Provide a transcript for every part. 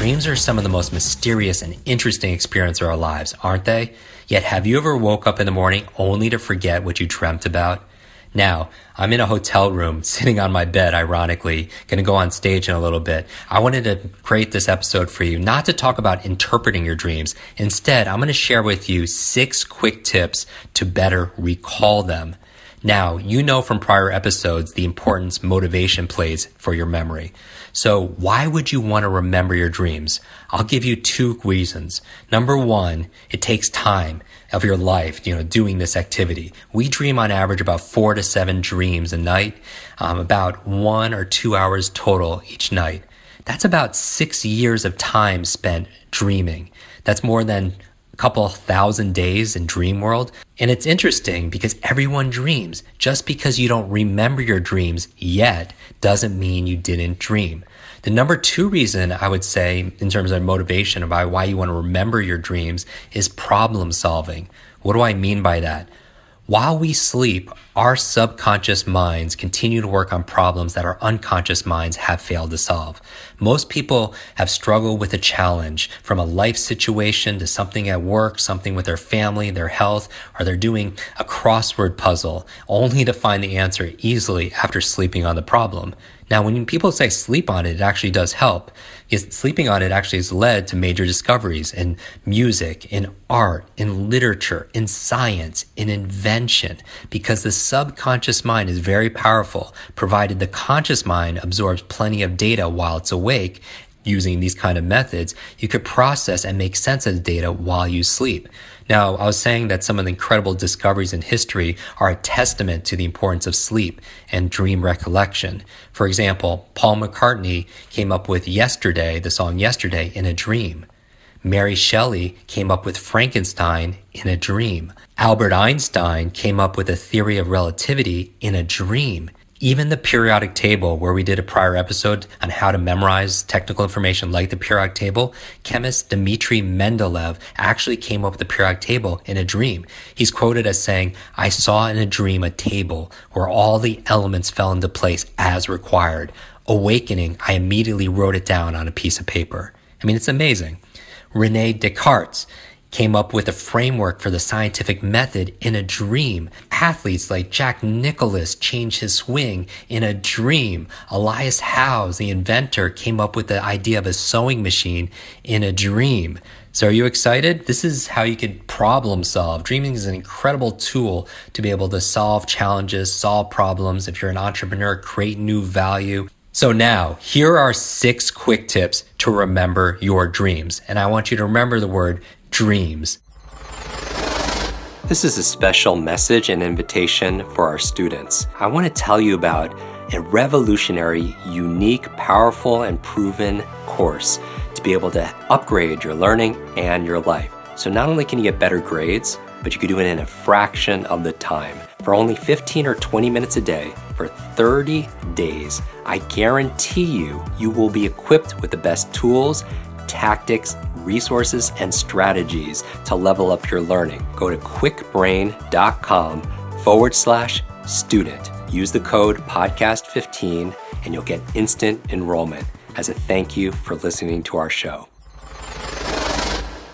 Dreams are some of the most mysterious and interesting experiences of our lives, aren't they? Yet have you ever woke up in the morning only to forget what you dreamt about? Now, I'm in a hotel room, sitting on my bed, ironically, gonna go on stage in a little bit. I wanted to create this episode for you, not to talk about interpreting your dreams. Instead, I'm gonna share with you six quick tips to better recall them. Now, you know from prior episodes the importance motivation plays for your memory. So why would you want to remember your dreams? I'll give you two reasons. Number one, it takes time of your life, you know, doing this activity. We dream on average about four to seven dreams a night, um, about one or two hours total each night. That's about six years of time spent dreaming. That's more than couple thousand days in dream world. And it's interesting because everyone dreams. Just because you don't remember your dreams yet doesn't mean you didn't dream. The number two reason I would say in terms of motivation about why you want to remember your dreams is problem solving. What do I mean by that? While we sleep, our subconscious minds continue to work on problems that our unconscious minds have failed to solve. Most people have struggled with a challenge from a life situation to something at work, something with their family, their health, or they're doing a crossword puzzle only to find the answer easily after sleeping on the problem. Now, when people say sleep on it, it actually does help. Sleeping on it actually has led to major discoveries in music, in art, in literature, in science, in invention, because the subconscious mind is very powerful, provided the conscious mind absorbs plenty of data while it's awake using these kind of methods, you could process and make sense of the data while you sleep. Now, I was saying that some of the incredible discoveries in history are a testament to the importance of sleep and dream recollection. For example, Paul McCartney came up with Yesterday, the song Yesterday, in a dream. Mary Shelley came up with Frankenstein in a dream. Albert Einstein came up with a theory of relativity in a dream. Even the periodic table, where we did a prior episode on how to memorize technical information like the periodic table, chemist Dmitry Mendeleev actually came up with the periodic table in a dream. He's quoted as saying, I saw in a dream a table where all the elements fell into place as required. Awakening, I immediately wrote it down on a piece of paper. I mean, it's amazing. Rene Descartes came up with a framework for the scientific method in a dream. Athletes like Jack Nicklaus changed his swing in a dream. Elias Howes, the inventor, came up with the idea of a sewing machine in a dream. So, are you excited? This is how you can problem solve. Dreaming is an incredible tool to be able to solve challenges, solve problems. If you're an entrepreneur, create new value. So now, here are six quick tips to remember your dreams. And I want you to remember the word dreams. This is a special message and invitation for our students. I want to tell you about a revolutionary, unique, powerful, and proven course to be able to upgrade your learning and your life. So, not only can you get better grades, but you can do it in a fraction of the time. For only 15 or 20 minutes a day for 30 days, I guarantee you, you will be equipped with the best tools, tactics, resources, and strategies to level up your learning. Go to kwikbrain.com forward slash student. Use the code podcast15 and you'll get instant enrollment as a thank you for listening to our show.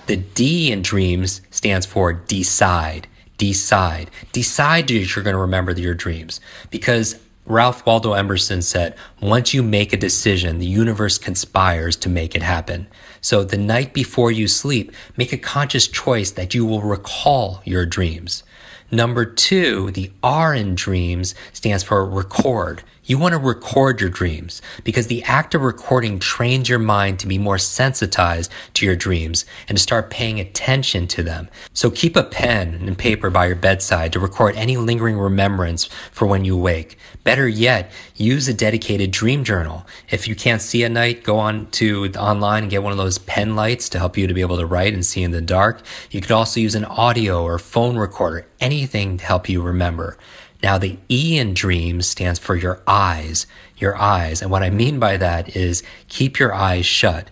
The D in dreams stands for decide. Decide. Decide that you're going to remember your dreams because Ralph Waldo Emerson said, Once you make a decision, the universe conspires to make it happen. So the night before you sleep, make a conscious choice that you will recall your dreams. Number two, the R in dreams stands for record. You want to record your dreams because the act of recording trains your mind to be more sensitized to your dreams and to start paying attention to them. So keep a pen and paper by your bedside to record any lingering remembrance for when you wake. Better yet, use a dedicated dream journal. If you can't see at night, go on to online and get one of those pen lights to help you to be able to write and see in the dark. You could also use an audio or phone recorder, anything to help you remember. Now, the E in dreams stands for your eyes, your eyes. And what I mean by that is keep your eyes shut.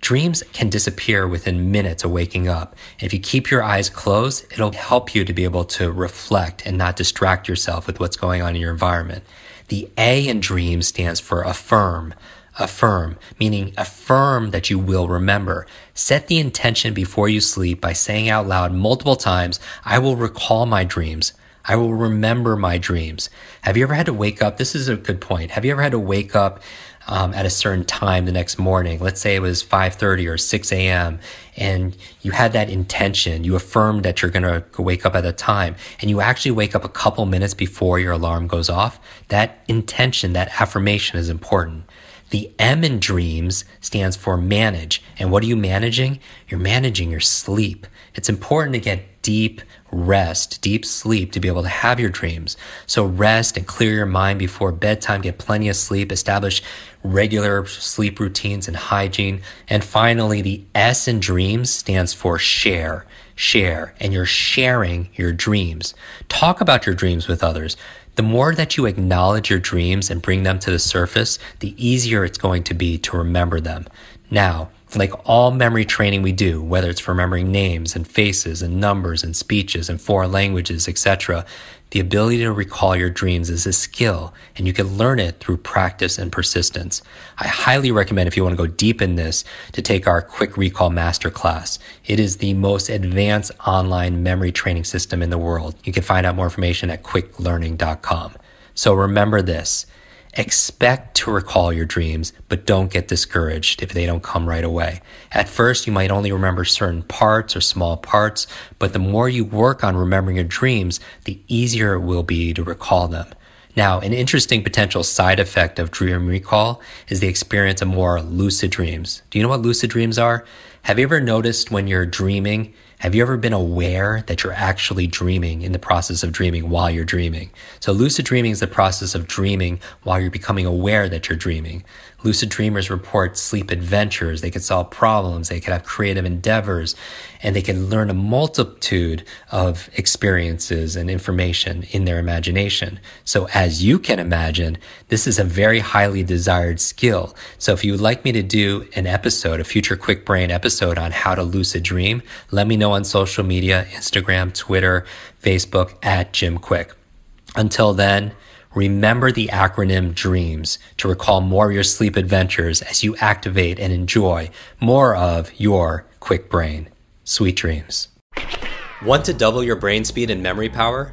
Dreams can disappear within minutes of waking up. If you keep your eyes closed, it'll help you to be able to reflect and not distract yourself with what's going on in your environment. The A in dreams stands for affirm. Affirm, meaning affirm that you will remember. Set the intention before you sleep by saying out loud multiple times, I will recall my dreams. I will remember my dreams. Have you ever had to wake up? This is a good point. Have you ever had to wake up um, at a certain time the next morning? Let's say it was 5:30 or 6 a.m. and you had that intention. You affirmed that you're going to wake up at a time, and you actually wake up a couple minutes before your alarm goes off. That intention, that affirmation, is important. The M in dreams stands for manage. And what are you managing? You're managing your sleep. It's important to get deep rest, deep sleep to be able to have your dreams. So rest and clear your mind before bedtime, get plenty of sleep, establish regular sleep routines and hygiene. And finally, the S in dreams stands for share. Share, and you're sharing your dreams. Talk about your dreams with others. The more that you acknowledge your dreams and bring them to the surface, the easier it's going to be to remember them. Now, like all memory training we do, whether it's remembering names and faces and numbers and speeches and foreign languages, etc., the ability to recall your dreams is a skill and you can learn it through practice and persistence. I highly recommend if you want to go deep in this to take our Kwik Recall masterclass. It is the most advanced online memory training system in the world. You can find out more information at kwiklearning.com. So remember this. Expect to recall your dreams, but don't get discouraged if they don't come right away. At first, you might only remember certain parts or small parts, but the more you work on remembering your dreams, the easier it will be to recall them. Now, an interesting potential side effect of dream recall is the experience of more lucid dreams. Do you know what lucid dreams are? Have you ever noticed when you're dreaming, have you ever been aware that you're actually dreaming in the process of dreaming while you're dreaming? So lucid dreaming is the process of dreaming while you're becoming aware that you're dreaming. Lucid dreamers report sleep adventures. They can solve problems. They can have creative endeavors and they can learn a multitude of experiences and information in their imagination. So as you can imagine, this is a very highly desired skill. So if you would like me to do an episode, a future Kwik Brain episode on how to lucid dream, let me know on social media, Instagram, Twitter, Facebook at Jim Kwik. Until then, Remember the acronym DREAMS to recall more of your sleep adventures as you activate and enjoy more of your Kwik Brain. Sweet dreams. Want to double your brain speed and memory power?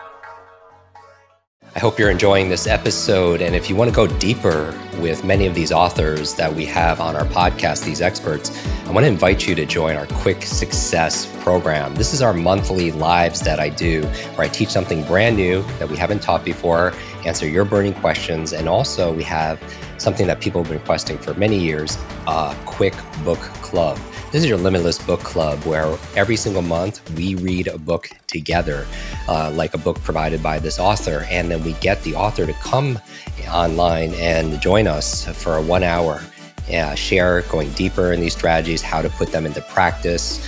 I hope you're enjoying this episode. And if you want to go deeper with many of these authors that we have on our podcast, these experts, I want to invite you to join our Kwik Success program. This is our monthly lives that I do where I teach something brand new that we haven't taught before, answer your burning questions, and also we have something that people have been requesting for many years a quick book club. This is your limitless book club where every single month we read a book together, uh, like a book provided by this author. And then we get the author to come online and join us for a one hour uh, share going deeper in these strategies, how to put them into practice.